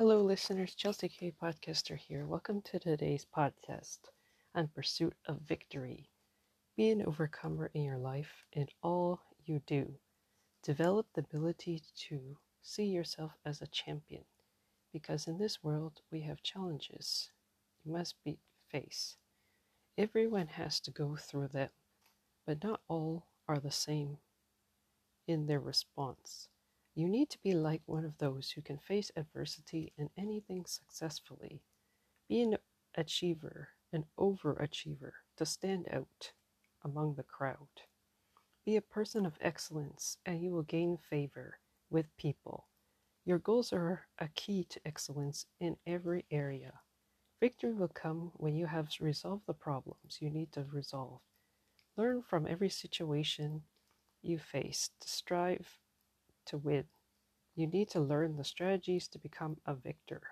Hello, listeners. Chelsea Kay Podcaster here. Welcome to today's podcast on pursuit of victory. Be an overcomer in your life in all you do. Develop the ability to see yourself as a champion because in this world we have challenges you must be face. Everyone has to go through them, but not all are the same in their response. You need to be like one of those who can face adversity and anything successfully. Be an achiever, an overachiever, to stand out among the crowd. Be a person of excellence, and you will gain favor with people. Your goals are a key to excellence in every area. Victory will come when you have resolved the problems you need to resolve. Learn from every situation you face to strive to win. You need to learn the strategies to become a victor.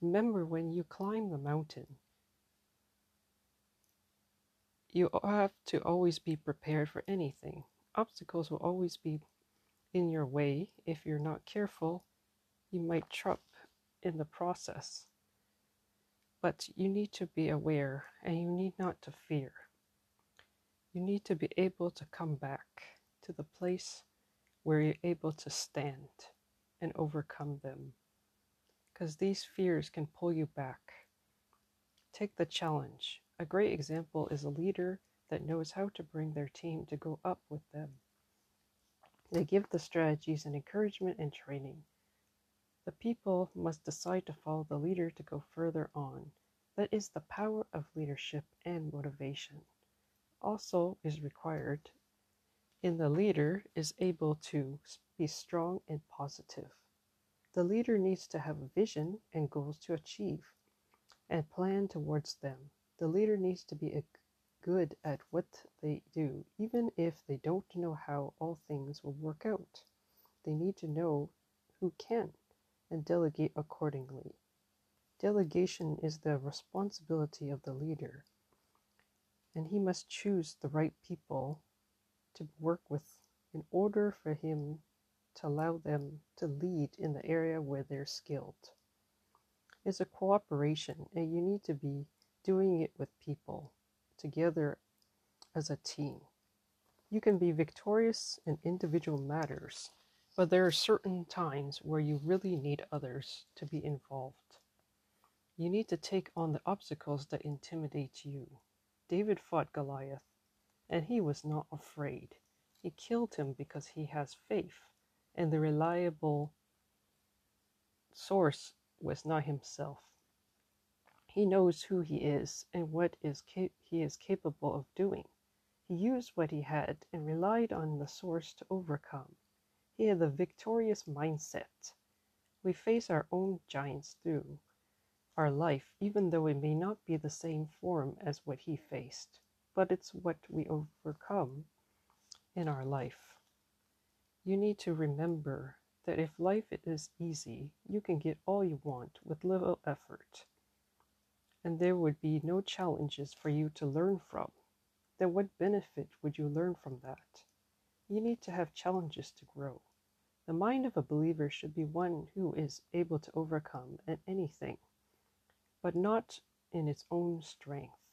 Remember, when you climb the mountain, you have to always be prepared for anything. Obstacles will always be in your way. If you're not careful, you might trip in the process. But you need to be aware and you need not to fear. You need to be able to come back to the place where you're able to stand and overcome them. Because these fears can pull you back. Take the challenge. A great example is a leader that knows how to bring their team to go up with them. They give the strategies and encouragement and training. The people must decide to follow the leader to go further on. That is the power of leadership and motivation. Also, is required in the leader is able to be strong and positive. The leader needs to have a vision and goals to achieve and plan towards them. The leader needs to be good at what they do, even if they don't know how all things will work out. They need to know who can and delegate accordingly. Delegation is the responsibility of the leader, and he must choose the right people to work with in order for him to allow them to lead in the area where they're skilled. It's a cooperation, and you need to be doing it with people together as a team. You can be victorious in individual matters, but there are certain times where you really need others to be involved. You need to take on the obstacles that intimidate you. David fought Goliath and he was not afraid. He killed him because he has faith, and the reliable source was not himself. He knows who he is and what is cap- he is capable of doing. He used what he had and relied on the source to overcome. He had the victorious mindset. We face our own giants through our life, even though it may not be the same form as what he faced but it's what we overcome in our life. You need to remember that if life is easy, you can get all you want with little effort, and there would be no challenges for you to learn from. Then, what benefit would you learn from that? You need to have challenges to grow. The mind of a believer should be one who is able to overcome anything, but not in its own strength.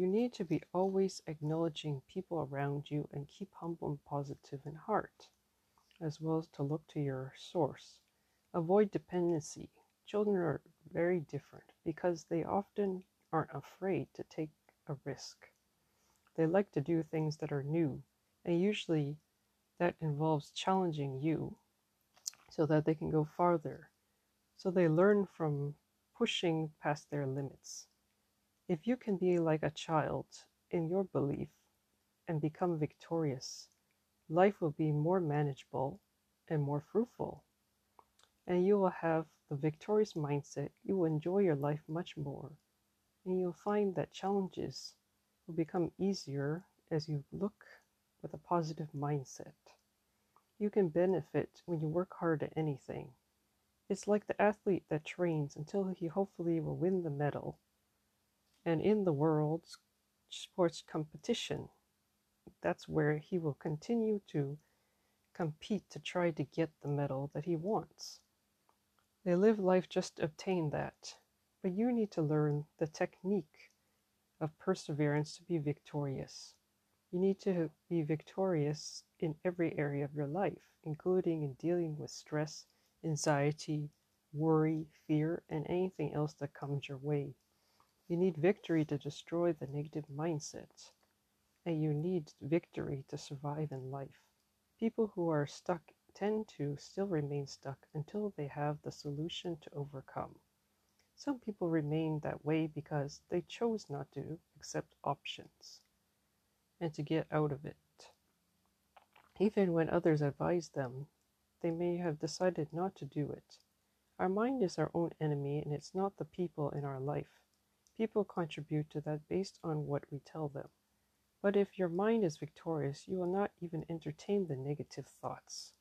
You need to be always acknowledging people around you and keep humble and positive in heart, as well as to look to your source. Avoid dependency. Children are very different because they often aren't afraid to take a risk. They like to do things that are new, and usually that involves challenging you so that they can go farther. So they learn from pushing past their limits. If you can be like a child in your belief and become victorious, life will be more manageable and more fruitful. And you will have the victorious mindset. You will enjoy your life much more. And you'll find that challenges will become easier as you look with a positive mindset. You can benefit when you work hard at anything. It's like the athlete that trains until he hopefully will win the medal and in the world's sports competition. That's where he will continue to compete to try to get the medal that he wants. They live life just to obtain that. But you need to learn the technique of perseverance to be victorious. You need to be victorious in every area of your life, including in dealing with stress, anxiety, worry, fear, and anything else that comes your way. You need victory to destroy the negative mindset, and you need victory to survive in life. People who are stuck tend to still remain stuck until they have the solution to overcome. Some people remain that way because they chose not to accept options and to get out of it. Even when others advise them, they may have decided not to do it. Our mind is our own enemy, and it's not the people in our life. People contribute to that based on what we tell them. But if your mind is victorious, you will not even entertain the negative thoughts.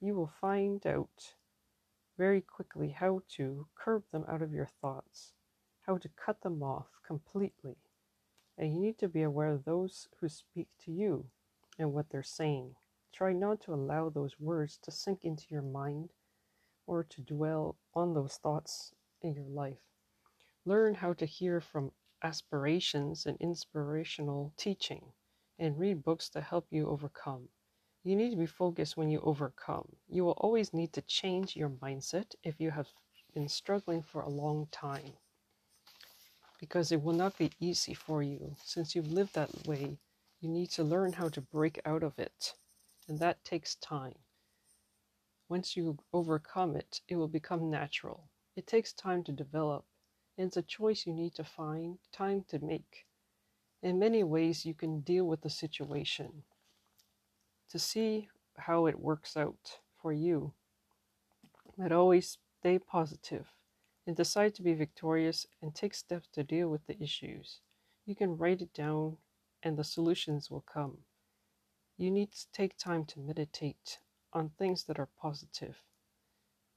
You will find out very quickly how to curb them out of your thoughts, how to cut them off completely. And you need to be aware of those who speak to you and what they're saying. Try not to allow those words to sink into your mind or to dwell on those thoughts in your life. Learn how to hear from aspirations and inspirational teaching and read books to help you overcome. You need to be focused when you overcome. You will always need to change your mindset if you have been struggling for a long time because it will not be easy for you. Since you've lived that way, you need to learn how to break out of it, and that takes time. Once you overcome it, it will become natural. It takes time to develop, it's a choice you need to find time to make. In many ways, you can deal with the situation to see how it works out for you. But always stay positive and decide to be victorious and take steps to deal with the issues. You can write it down and the solutions will come. You need to take time to meditate on things that are positive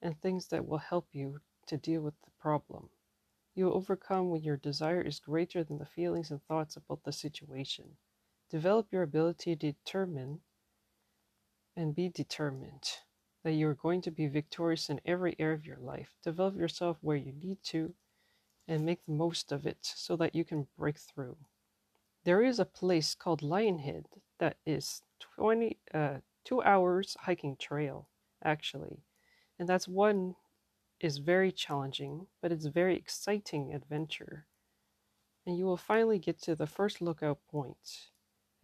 and things that will help you to deal with the problem. You will overcome when your desire is greater than the feelings and thoughts about the situation. Develop your ability to determine and be determined that you're going to be victorious in every area of your life. Develop yourself where you need to and make the most of it so that you can break through. There is a place called Lionhead that is 20 uh, 2 hours hiking trail actually. And that's one is very challenging, but it's a very exciting adventure. And you will finally get to the first lookout point,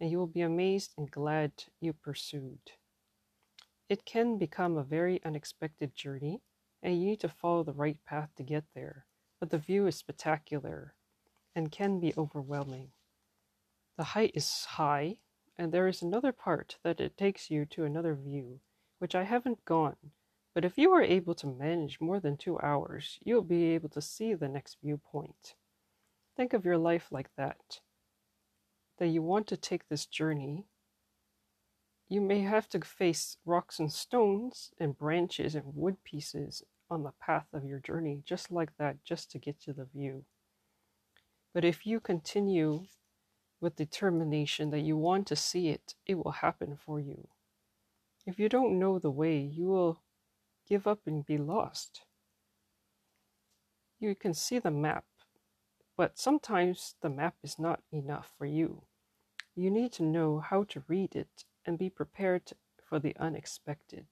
and you will be amazed and glad you pursued. It can become a very unexpected journey, and you need to follow the right path to get there, but the view is spectacular and can be overwhelming. The height is high, and there is another part that it takes you to another view, which I haven't gone, but if you are able to manage more than two hours, you will be able to see the next viewpoint. Think of your life like that. That you want to take this journey you may have to face rocks and stones and branches and wood pieces on the path of your journey, just like that, just to get to the view. But if you continue with determination that you want to see it, it will happen for you. If you don't know the way, you will give up and be lost. You can see the map, but sometimes the map is not enough for you. You need to know how to read it and be prepared for the unexpected.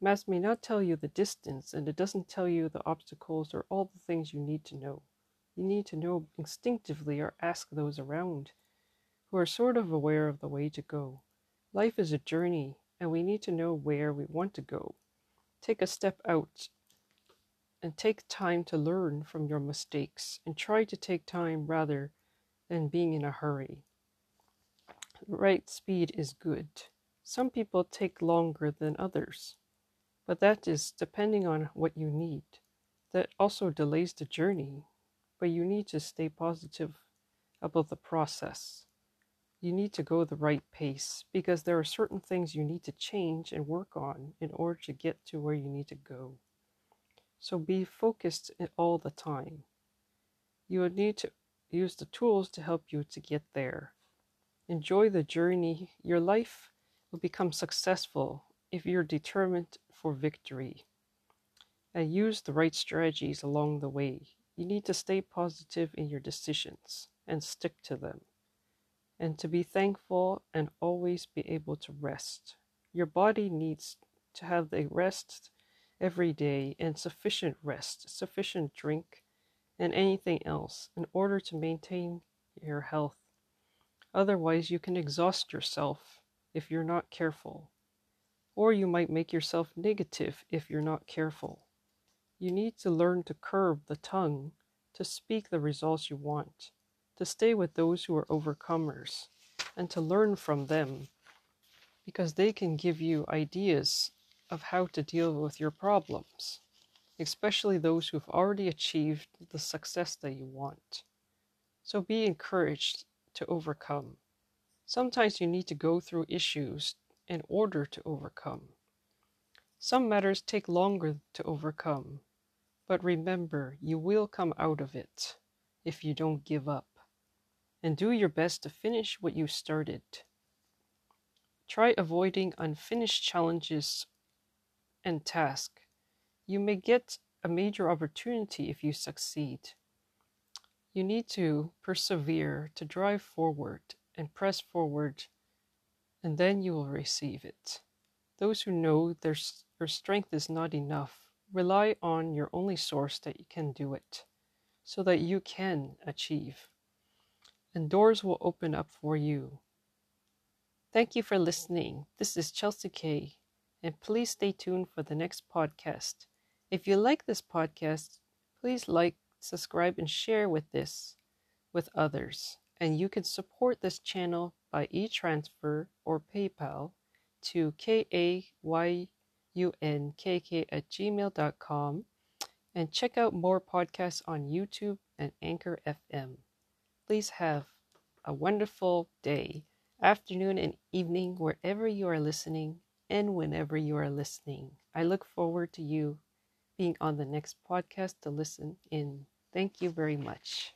Maps may not tell you the distance, and it doesn't tell you the obstacles or all the things you need to know. You need to know instinctively or ask those around who are sort of aware of the way to go. Life is a journey, and we need to know where we want to go. Take a step out and take time to learn from your mistakes and try to take time rather than being in a hurry right speed is good. Some people take longer than others, but that is depending on what you need. That also delays the journey, but you need to stay positive about the process. You need to go the right pace because there are certain things you need to change and work on in order to get to where you need to go. So be focused all the time. You will need to use the tools to help you to get there. Enjoy the journey. Your life will become successful if you're determined for victory. and use the right strategies along the way. You need to stay positive in your decisions and stick to them, and to be thankful and always be able to rest. Your body needs to have the rest every day and sufficient rest, sufficient drink, and anything else in order to maintain your health. Otherwise, you can exhaust yourself if you're not careful, or you might make yourself negative if you're not careful. You need to learn to curb the tongue to speak the results you want, to stay with those who are overcomers, and to learn from them because they can give you ideas of how to deal with your problems, especially those who've already achieved the success that you want. So be encouraged to overcome. Sometimes you need to go through issues in order to overcome. Some matters take longer to overcome, but remember, you will come out of it if you don't give up. And do your best to finish what you started. Try avoiding unfinished challenges and tasks. You may get a major opportunity if you succeed. You need to persevere to drive forward and press forward, and then you will receive it. Those who know their, their strength is not enough rely on your only source that you can do it, so that you can achieve. And doors will open up for you. Thank you for listening. This is Chelsea Kay, and please stay tuned for the next podcast. If you like this podcast, please like, subscribe, and share with this with others. And you can support this channel by e-transfer or PayPal to K-A-Y unkk at gmail.com and check out more podcasts on YouTube and Anchor FM. Please have a wonderful day, afternoon, and evening wherever you are listening and whenever you are listening. I look forward to you being on the next podcast to listen in. Thank you very much.